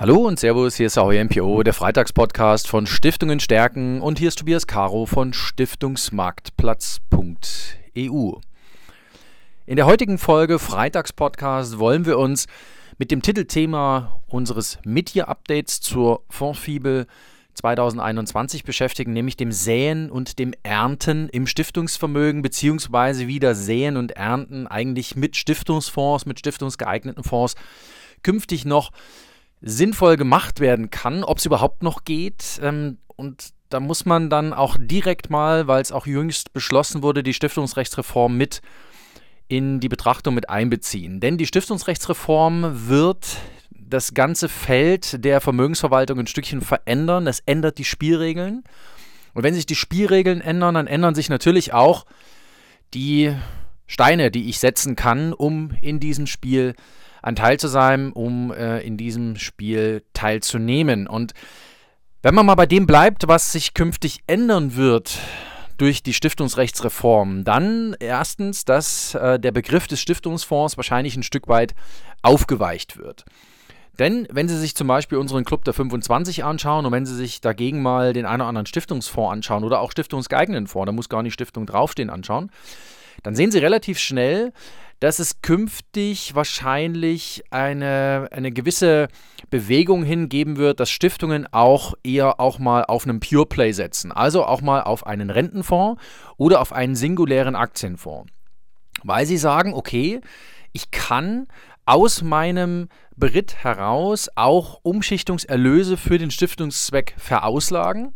Hallo und Servus, hier ist Ahoy MPO, der Freitagspodcast von Stiftungen stärken und hier ist Tobias Caro von Stiftungsmarktplatz.eu. In der heutigen Folge Freitagspodcast wollen wir uns mit dem Titelthema unseres Mid-Year-Updates zur Fondsfibel 2021 beschäftigen, nämlich dem Säen und dem Ernten im Stiftungsvermögen, beziehungsweise wieder Säen und Ernten eigentlich mit Stiftungsfonds, mit stiftungsgeeigneten Fonds künftig noch sinnvoll gemacht werden kann, ob es überhaupt noch geht. Ähm, und da muss man dann auch direkt mal, weil es auch jüngst beschlossen wurde, die Stiftungsrechtsreform mit in die Betrachtung mit einbeziehen. Denn die Stiftungsrechtsreform wird das ganze Feld der Vermögensverwaltung ein Stückchen verändern. Es ändert die Spielregeln. Und wenn sich die Spielregeln ändern, dann ändern sich natürlich auch die Steine, die ich setzen kann, um in diesem Spiel ein Teil zu sein, um äh, in diesem Spiel teilzunehmen. Und wenn man mal bei dem bleibt, was sich künftig ändern wird durch die Stiftungsrechtsreform, dann erstens, dass äh, der Begriff des Stiftungsfonds wahrscheinlich ein Stück weit aufgeweicht wird. Denn wenn Sie sich zum Beispiel unseren Club der 25 anschauen und wenn Sie sich dagegen mal den einen oder anderen Stiftungsfonds anschauen oder auch stiftungsgeeigneten Fonds, da muss gar nicht Stiftung draufstehen, anschauen, dann sehen Sie relativ schnell, dass es künftig wahrscheinlich eine, eine gewisse Bewegung hingeben wird, dass Stiftungen auch eher auch mal auf einem Pure Play setzen. Also auch mal auf einen Rentenfonds oder auf einen singulären Aktienfonds. Weil sie sagen, okay, ich kann aus meinem Beritt heraus auch Umschichtungserlöse für den Stiftungszweck verauslagen.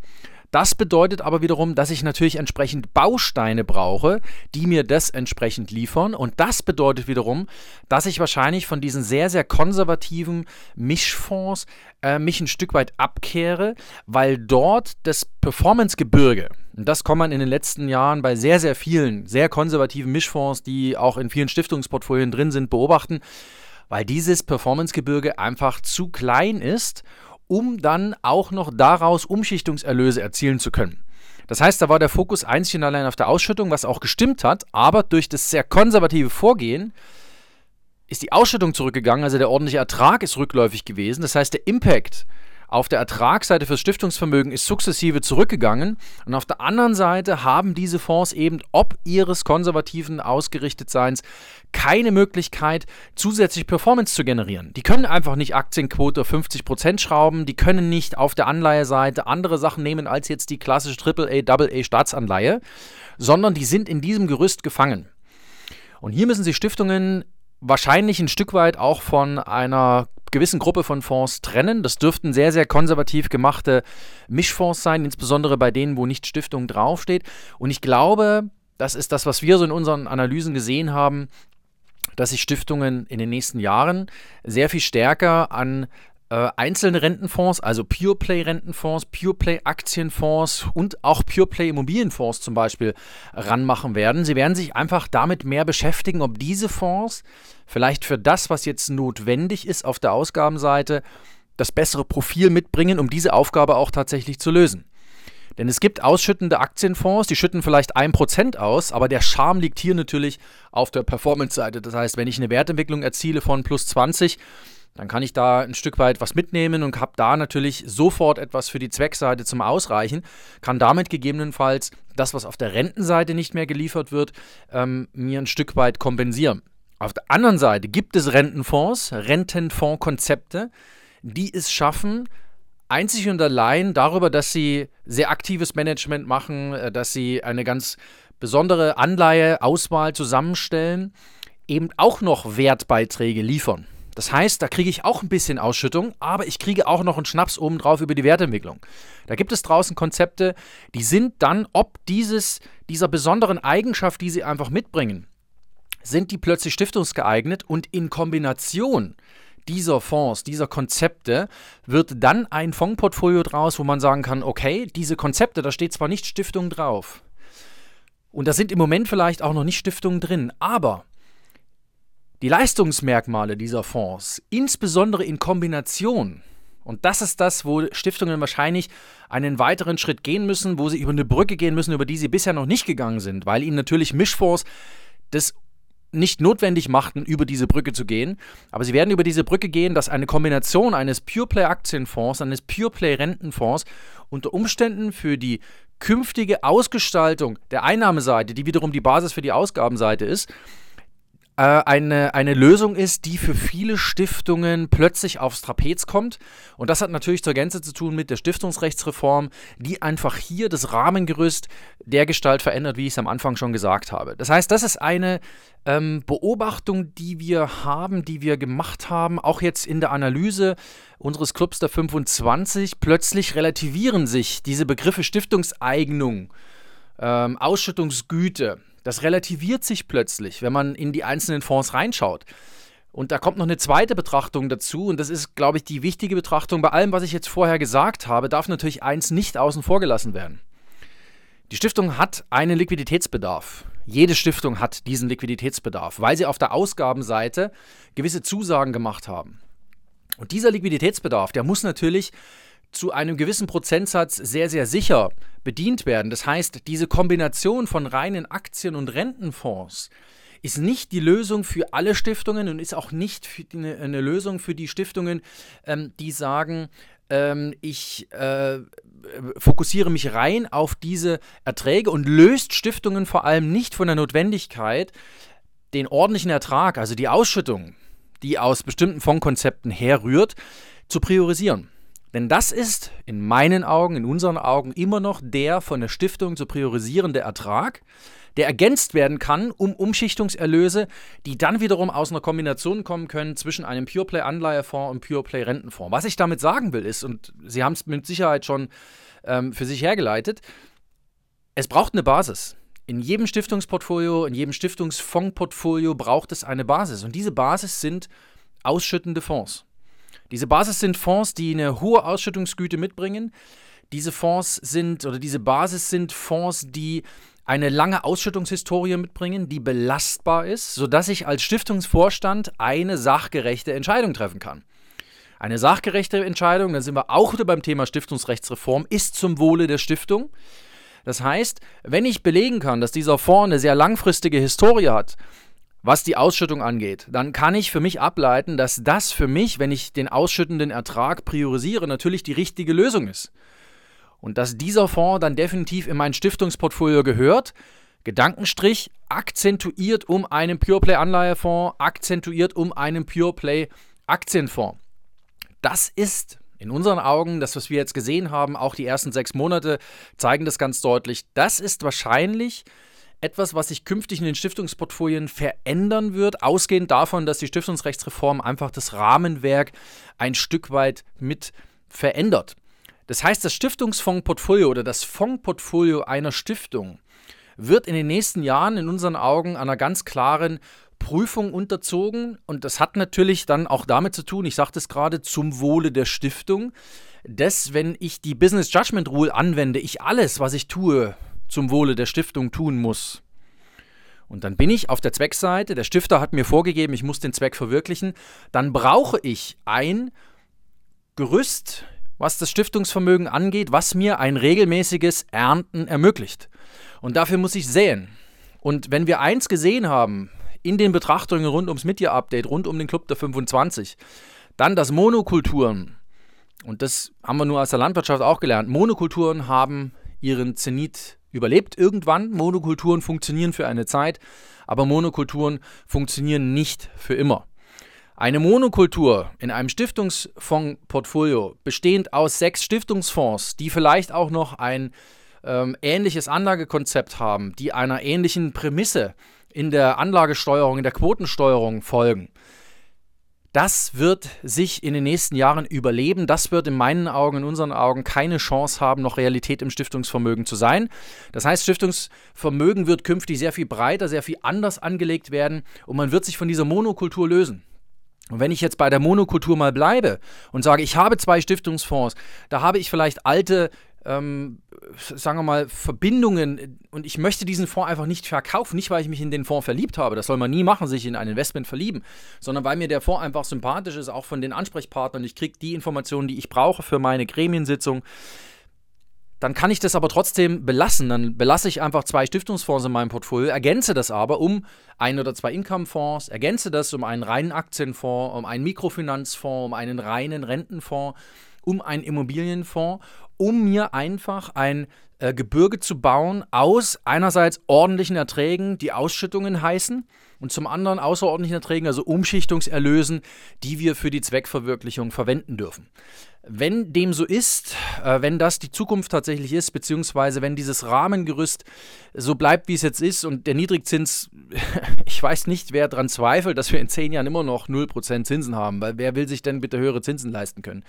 Das bedeutet aber wiederum, dass ich natürlich entsprechend Bausteine brauche, die mir das entsprechend liefern. Und das bedeutet wiederum, dass ich wahrscheinlich von diesen sehr, sehr konservativen Mischfonds äh, mich ein Stück weit abkehre, weil dort das Performancegebirge, und das kann man in den letzten Jahren bei sehr, sehr vielen sehr konservativen Mischfonds, die auch in vielen Stiftungsportfolien drin sind, beobachten, weil dieses Performancegebirge einfach zu klein ist um dann auch noch daraus Umschichtungserlöse erzielen zu können. Das heißt, da war der Fokus einzig und allein auf der Ausschüttung, was auch gestimmt hat, aber durch das sehr konservative Vorgehen ist die Ausschüttung zurückgegangen, also der ordentliche Ertrag ist rückläufig gewesen. Das heißt, der Impact auf der Ertragsseite fürs Stiftungsvermögen ist sukzessive zurückgegangen und auf der anderen Seite haben diese Fonds eben ob ihres konservativen Ausgerichtetseins keine Möglichkeit, zusätzlich Performance zu generieren. Die können einfach nicht Aktienquote auf 50% schrauben, die können nicht auf der Anleiheseite andere Sachen nehmen als jetzt die klassische AAA, AA Staatsanleihe, sondern die sind in diesem Gerüst gefangen. Und hier müssen sich Stiftungen wahrscheinlich ein Stück weit auch von einer gewissen Gruppe von Fonds trennen. Das dürften sehr, sehr konservativ gemachte Mischfonds sein, insbesondere bei denen, wo nicht Stiftung draufsteht. Und ich glaube, das ist das, was wir so in unseren Analysen gesehen haben, dass sich Stiftungen in den nächsten Jahren sehr viel stärker an äh, einzelne Rentenfonds, also Pure Play Rentenfonds, Pure Play Aktienfonds und auch Pure Play Immobilienfonds zum Beispiel ranmachen werden. Sie werden sich einfach damit mehr beschäftigen, ob diese Fonds vielleicht für das, was jetzt notwendig ist auf der Ausgabenseite, das bessere Profil mitbringen, um diese Aufgabe auch tatsächlich zu lösen. Denn es gibt ausschüttende Aktienfonds, die schütten vielleicht 1% aus, aber der Charme liegt hier natürlich auf der Performance-Seite. Das heißt, wenn ich eine Wertentwicklung erziele von plus 20, dann kann ich da ein Stück weit was mitnehmen und habe da natürlich sofort etwas für die Zweckseite zum Ausreichen, kann damit gegebenenfalls das, was auf der Rentenseite nicht mehr geliefert wird, ähm, mir ein Stück weit kompensieren. Auf der anderen Seite gibt es Rentenfonds, Rentenfondskonzepte, die es schaffen, einzig und allein darüber, dass sie sehr aktives Management machen, äh, dass sie eine ganz besondere Anleiheauswahl zusammenstellen, eben auch noch Wertbeiträge liefern. Das heißt, da kriege ich auch ein bisschen Ausschüttung, aber ich kriege auch noch einen Schnaps obendrauf über die Wertentwicklung. Da gibt es draußen Konzepte, die sind dann, ob dieses, dieser besonderen Eigenschaft, die sie einfach mitbringen, sind die plötzlich stiftungsgeeignet und in Kombination dieser Fonds, dieser Konzepte, wird dann ein Fondsportfolio draus, wo man sagen kann, okay, diese Konzepte, da steht zwar nicht Stiftung drauf. Und da sind im Moment vielleicht auch noch nicht Stiftungen drin, aber die Leistungsmerkmale dieser Fonds, insbesondere in Kombination, und das ist das, wo Stiftungen wahrscheinlich einen weiteren Schritt gehen müssen, wo sie über eine Brücke gehen müssen, über die sie bisher noch nicht gegangen sind, weil ihnen natürlich Mischfonds das nicht notwendig machten, über diese Brücke zu gehen. Aber sie werden über diese Brücke gehen, dass eine Kombination eines Pure Play Aktienfonds, eines Pure Play Rentenfonds unter Umständen für die künftige Ausgestaltung der Einnahmeseite, die wiederum die Basis für die Ausgabenseite ist, äh, eine, eine Lösung ist, die für viele Stiftungen plötzlich aufs Trapez kommt. Und das hat natürlich zur Gänze zu tun mit der Stiftungsrechtsreform, die einfach hier das Rahmengerüst der Gestalt verändert, wie ich es am Anfang schon gesagt habe. Das heißt, das ist eine ähm, Beobachtung, die wir haben, die wir gemacht haben, auch jetzt in der Analyse unseres Clubs der 25. Plötzlich relativieren sich diese Begriffe Stiftungseignung, ähm, Ausschüttungsgüte, das relativiert sich plötzlich, wenn man in die einzelnen Fonds reinschaut. Und da kommt noch eine zweite Betrachtung dazu, und das ist, glaube ich, die wichtige Betrachtung. Bei allem, was ich jetzt vorher gesagt habe, darf natürlich eins nicht außen vor gelassen werden. Die Stiftung hat einen Liquiditätsbedarf. Jede Stiftung hat diesen Liquiditätsbedarf, weil sie auf der Ausgabenseite gewisse Zusagen gemacht haben. Und dieser Liquiditätsbedarf, der muss natürlich zu einem gewissen Prozentsatz sehr, sehr sicher bedient werden. Das heißt, diese Kombination von reinen Aktien- und Rentenfonds ist nicht die Lösung für alle Stiftungen und ist auch nicht eine, eine, Lösung für die Stiftungen, ähm, die sagen, ähm, ich äh, fokussiere mich rein auf diese Erträge und löst Stiftungen vor allem nicht von der Notwendigkeit, den ordentlichen Ertrag, also die Ausschüttung, die aus bestimmten Fondskonzepten herrührt, zu priorisieren. Denn das ist in meinen Augen, in unseren Augen immer noch der von der Stiftung zu priorisierende Ertrag, der ergänzt werden kann um Umschichtungserlöse, die dann wiederum aus einer Kombination kommen können zwischen einem Pure Play Anleihefonds und Pure Play Rentenfonds. Was ich damit sagen will, ist, und Sie haben es mit Sicherheit schon ähm, für sich hergeleitet, es braucht eine Basis. In jedem Stiftungsportfolio, in jedem Stiftungsfondsportfolio braucht es eine Basis. Und diese Basis sind ausschüttende Fonds. Diese Basis sind Fonds, die eine hohe Ausschüttungsgüte mitbringen. Diese Fonds sind oder diese Basis sind Fonds, die eine lange Ausschüttungshistorie mitbringen, die belastbar ist, sodass ich als Stiftungsvorstand eine sachgerechte Entscheidung treffen kann. Eine sachgerechte Entscheidung, da sind wir auch wieder beim Thema Stiftungsrechtsreform, ist zum Wohle der Stiftung. Das heißt, wenn ich belegen kann, dass dieser Fonds eine sehr langfristige Historie hat, was die Ausschüttung angeht, dann kann ich für mich ableiten, dass das für mich, wenn ich den ausschüttenden Ertrag priorisiere, natürlich die richtige Lösung ist. Und dass dieser Fonds dann definitiv in mein Stiftungsportfolio gehört, Gedankenstrich akzentuiert um einen PurePlay Anleihefonds, akzentuiert um einen PurePlay Aktienfonds. Das ist in unseren Augen, das, was wir jetzt gesehen haben, auch die ersten sechs Monate zeigen das ganz deutlich, das ist wahrscheinlich etwas, was sich künftig in den Stiftungsportfolien verändern wird, ausgehend davon, dass die Stiftungsrechtsreform einfach das Rahmenwerk ein Stück weit mit verändert. Das heißt, das Stiftungsfondsportfolio oder das Fondsportfolio einer Stiftung wird in den nächsten Jahren in unseren Augen einer ganz klaren Prüfung unterzogen. Und das hat natürlich dann auch damit zu tun, ich sagte es gerade, zum Wohle der Stiftung, dass, wenn ich die Business Judgment Rule anwende, ich alles, was ich tue, zum Wohle der Stiftung tun muss. Und dann bin ich auf der Zweckseite, der Stifter hat mir vorgegeben, ich muss den Zweck verwirklichen, dann brauche ich ein Gerüst, was das Stiftungsvermögen angeht, was mir ein regelmäßiges Ernten ermöglicht. Und dafür muss ich säen. Und wenn wir eins gesehen haben in den Betrachtungen rund ums Midyear-Update, rund um den Club der 25, dann, dass Monokulturen, und das haben wir nur aus der Landwirtschaft auch gelernt, Monokulturen haben ihren Zenit überlebt irgendwann. Monokulturen funktionieren für eine Zeit, aber Monokulturen funktionieren nicht für immer. Eine Monokultur in einem Stiftungsfondsportfolio bestehend aus sechs Stiftungsfonds, die vielleicht auch noch ein ähm, ähnliches Anlagekonzept haben, die einer ähnlichen Prämisse in der Anlagesteuerung, in der Quotensteuerung folgen, das wird sich in den nächsten Jahren überleben. Das wird in meinen Augen, in unseren Augen keine Chance haben, noch Realität im Stiftungsvermögen zu sein. Das heißt, Stiftungsvermögen wird künftig sehr viel breiter, sehr viel anders angelegt werden und man wird sich von dieser Monokultur lösen. Und wenn ich jetzt bei der Monokultur mal bleibe und sage, ich habe zwei Stiftungsfonds, da habe ich vielleicht alte ähm, sagen wir mal, Verbindungen und ich möchte diesen Fonds einfach nicht verkaufen, nicht weil ich mich in den Fonds verliebt habe, das soll man nie machen, sich in ein Investment verlieben, sondern weil mir der Fonds einfach sympathisch ist, auch von den Ansprechpartnern. Ich kriege die Informationen, die ich brauche für meine Gremiensitzung. dann kann ich das aber trotzdem belassen. Dann belasse ich einfach zwei Stiftungsfonds in meinem Portfolio, ergänze das aber um ein oder zwei Income-Fonds, ergänze das um einen reinen Aktienfonds, um einen Mikrofinanzfonds, um einen reinen Rentenfonds, um einen Immobilienfonds, um mir einfach ein äh, Gebirge zu bauen aus einerseits ordentlichen Erträgen, die Ausschüttungen heißen, und zum anderen außerordentlichen Erträgen, also Umschichtungserlösen, die wir für die Zweckverwirklichung verwenden dürfen. Wenn dem so ist, äh, wenn das die Zukunft tatsächlich ist, beziehungsweise wenn dieses Rahmengerüst so bleibt, wie es jetzt ist und der Niedrigzins, ich weiß nicht, wer daran zweifelt, dass wir in zehn Jahren immer noch 0% Zinsen haben, weil wer will sich denn bitte höhere Zinsen leisten können?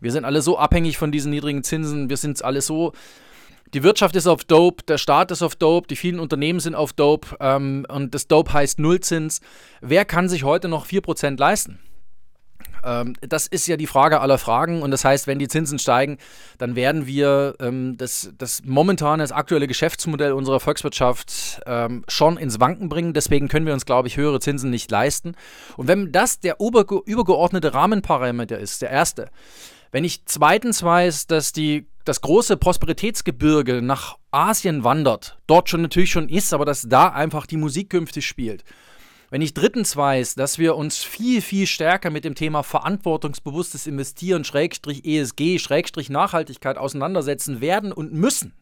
Wir sind alle so abhängig von diesen niedrigen Zinsen, wir sind alle so die Wirtschaft ist auf Dope, der Staat ist auf Dope, die vielen Unternehmen sind auf Dope ähm, und das Dope heißt Nullzins. Wer kann sich heute noch 4% leisten? Ähm, das ist ja die Frage aller Fragen und das heißt, wenn die Zinsen steigen, dann werden wir ähm, das, das momentane, das aktuelle Geschäftsmodell unserer Volkswirtschaft ähm, schon ins Wanken bringen. Deswegen können wir uns, glaube ich, höhere Zinsen nicht leisten. Und wenn das der übergeordnete Rahmenparameter ist, der erste, wenn ich zweitens weiß, dass die das große Prosperitätsgebirge nach Asien wandert, dort schon natürlich schon ist, aber dass da einfach die Musik künftig spielt. Wenn ich drittens weiß, dass wir uns viel, viel stärker mit dem Thema verantwortungsbewusstes Investieren, Schrägstrich ESG, Schrägstrich Nachhaltigkeit auseinandersetzen werden und müssen,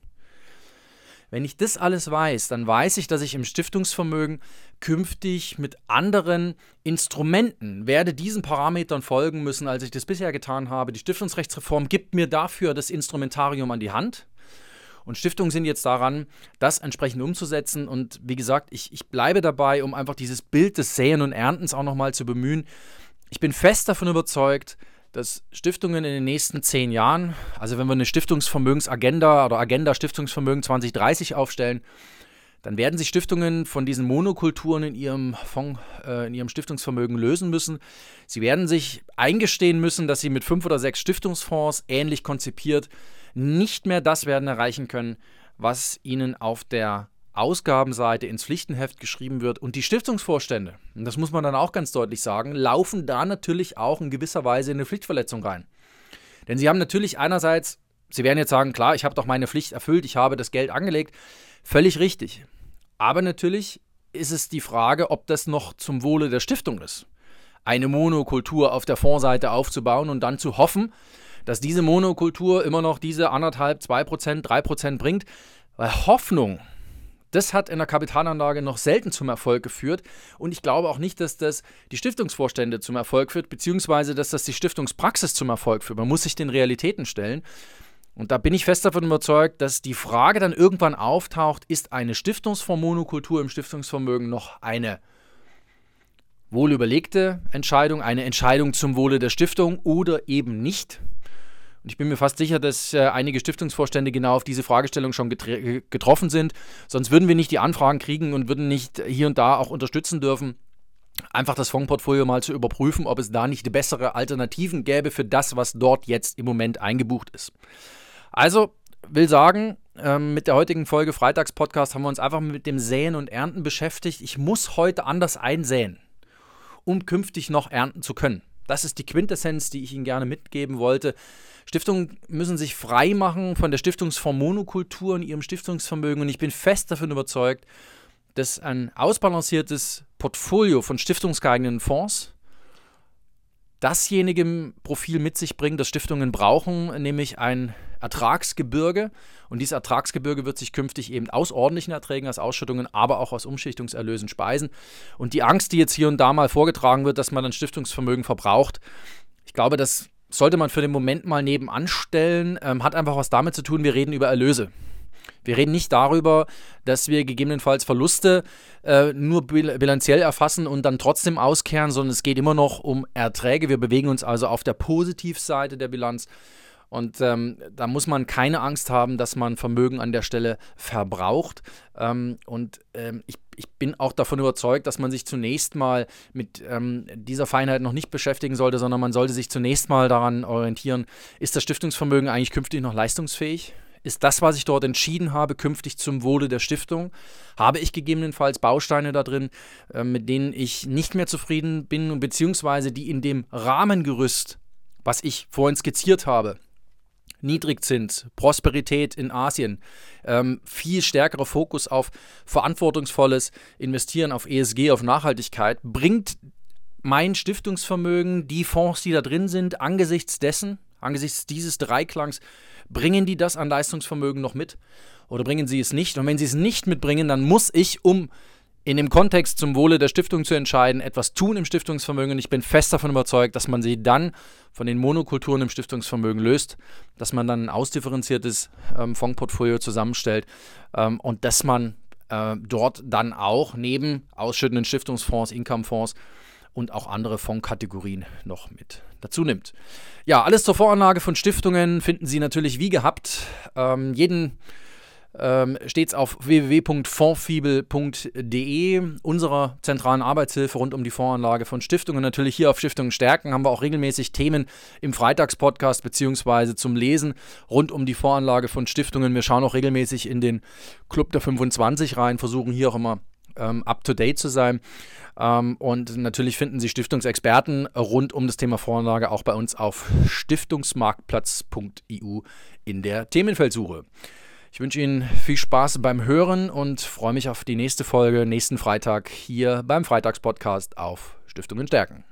wenn ich das alles weiß, dann weiß ich, dass ich im Stiftungsvermögen künftig mit anderen Instrumenten werde diesen Parametern folgen müssen, als ich das bisher getan habe. Die Stiftungsrechtsreform gibt mir dafür das Instrumentarium an die Hand. Und Stiftungen sind jetzt daran, das entsprechend umzusetzen. Und wie gesagt, ich, ich bleibe dabei, um einfach dieses Bild des Säen und Erntens auch nochmal zu bemühen. Ich bin fest davon überzeugt, dass Stiftungen in den nächsten zehn Jahren, also wenn wir eine Stiftungsvermögensagenda oder Agenda Stiftungsvermögen 2030 aufstellen, dann werden sich Stiftungen von diesen Monokulturen in ihrem Fonds, äh, in ihrem Stiftungsvermögen lösen müssen. Sie werden sich eingestehen müssen, dass sie mit fünf oder sechs Stiftungsfonds ähnlich konzipiert nicht mehr das werden erreichen können, was ihnen auf der Ausgabenseite ins Pflichtenheft geschrieben wird. Und die Stiftungsvorstände, und das muss man dann auch ganz deutlich sagen, laufen da natürlich auch in gewisser Weise in eine Pflichtverletzung rein. Denn sie haben natürlich einerseits, sie werden jetzt sagen, klar, ich habe doch meine Pflicht erfüllt, ich habe das Geld angelegt. Völlig richtig. Aber natürlich ist es die Frage, ob das noch zum Wohle der Stiftung ist. Eine Monokultur auf der Fondsseite aufzubauen und dann zu hoffen, dass diese Monokultur immer noch diese anderthalb, zwei Prozent, drei Prozent bringt. Weil Hoffnung das hat in der Kapitalanlage noch selten zum Erfolg geführt. Und ich glaube auch nicht, dass das die Stiftungsvorstände zum Erfolg führt, beziehungsweise dass das die Stiftungspraxis zum Erfolg führt. Man muss sich den Realitäten stellen. Und da bin ich fest davon überzeugt, dass die Frage dann irgendwann auftaucht, ist eine Stiftungsfondsmonokultur im Stiftungsvermögen noch eine wohlüberlegte Entscheidung, eine Entscheidung zum Wohle der Stiftung oder eben nicht. Und ich bin mir fast sicher, dass äh, einige Stiftungsvorstände genau auf diese Fragestellung schon getroffen sind. Sonst würden wir nicht die Anfragen kriegen und würden nicht hier und da auch unterstützen dürfen einfach das Fondsportfolio mal zu überprüfen, ob es da nicht bessere Alternativen gäbe für das, was dort jetzt im Moment eingebucht ist. Also will sagen, ähm, mit der heutigen Folge Freitagspodcast haben wir uns einfach mit dem Säen und Ernten beschäftigt. Ich muss heute anders einsäen, um künftig noch ernten zu können. Das ist die Quintessenz, die ich Ihnen gerne mitgeben wollte. Stiftungen müssen sich frei machen von der Stiftungsfondsmonokultur in ihrem Stiftungsvermögen und ich bin fest davon überzeugt, dass ein ausbalanciertes Portfolio von stiftungsgeeigneten Fonds dasjenige Profil mit sich bringt, das Stiftungen brauchen, nämlich ein Ertragsgebirge. Und dieses Ertragsgebirge wird sich künftig eben aus ordentlichen Erträgen, aus Ausschüttungen, aber auch aus Umschichtungserlösen speisen. Und die Angst, die jetzt hier und da mal vorgetragen wird, dass man ein Stiftungsvermögen verbraucht, ich glaube, das sollte man für den Moment mal nebenan stellen, ähm, hat einfach was damit zu tun, wir reden über Erlöse. Wir reden nicht darüber, dass wir gegebenenfalls Verluste äh, nur bilanziell erfassen und dann trotzdem auskehren, sondern es geht immer noch um Erträge. Wir bewegen uns also auf der Positivseite der Bilanz. Und ähm, da muss man keine Angst haben, dass man Vermögen an der Stelle verbraucht. Ähm, und ähm, ich ich bin auch davon überzeugt, dass man sich zunächst mal mit ähm, dieser Feinheit noch nicht beschäftigen sollte, sondern man sollte sich zunächst mal daran orientieren, ist das Stiftungsvermögen eigentlich künftig noch leistungsfähig? Ist das, was ich dort entschieden habe, künftig zum Wohle der Stiftung? Habe ich gegebenenfalls Bausteine da drin, äh, mit denen ich nicht mehr zufrieden bin, beziehungsweise die in dem Rahmengerüst, was ich vorhin skizziert habe, Niedrigzins, Prosperität in Asien, ähm, viel stärkerer Fokus auf verantwortungsvolles Investieren, auf ESG, auf Nachhaltigkeit, bringt mein Stiftungsvermögen, die Fonds, die da drin sind, angesichts dessen, angesichts dieses Dreiklangs, bringen die das an Leistungsvermögen noch mit? Oder bringen sie es nicht? Und wenn sie es nicht mitbringen, dann muss ich, um in dem Kontext zum Wohle der Stiftung zu entscheiden, etwas tun im Stiftungsvermögen. Ich bin fest davon überzeugt, dass man sie dann von den Monokulturen im Stiftungsvermögen löst, dass man dann ein ausdifferenziertes ähm, Fondsportfolio zusammenstellt ähm, und dass man äh, dort dann auch neben ausschüttenden Stiftungsfonds, Incomefonds und auch andere Fondskategorien noch mit dazu nimmt. Ja, alles zur Voranlage von Stiftungen finden Sie natürlich wie gehabt. Ähm, jeden ähm, steht es auf www.fondsfibel.de, unserer zentralen Arbeitshilfe rund um die Voranlage von Stiftungen. Natürlich hier auf Stiftungen stärken haben wir auch regelmäßig Themen im Freitagspodcast beziehungsweise zum Lesen rund um die Voranlage von Stiftungen. Wir schauen auch regelmäßig in den Club der 25 rein, versuchen hier auch immer ähm, up-to-date zu sein. Ähm, und natürlich finden Sie Stiftungsexperten rund um das Thema Voranlage auch bei uns auf stiftungsmarktplatz.eu in der Themenfeldsuche. Ich wünsche Ihnen viel Spaß beim Hören und freue mich auf die nächste Folge nächsten Freitag hier beim Freitagspodcast auf Stiftungen stärken.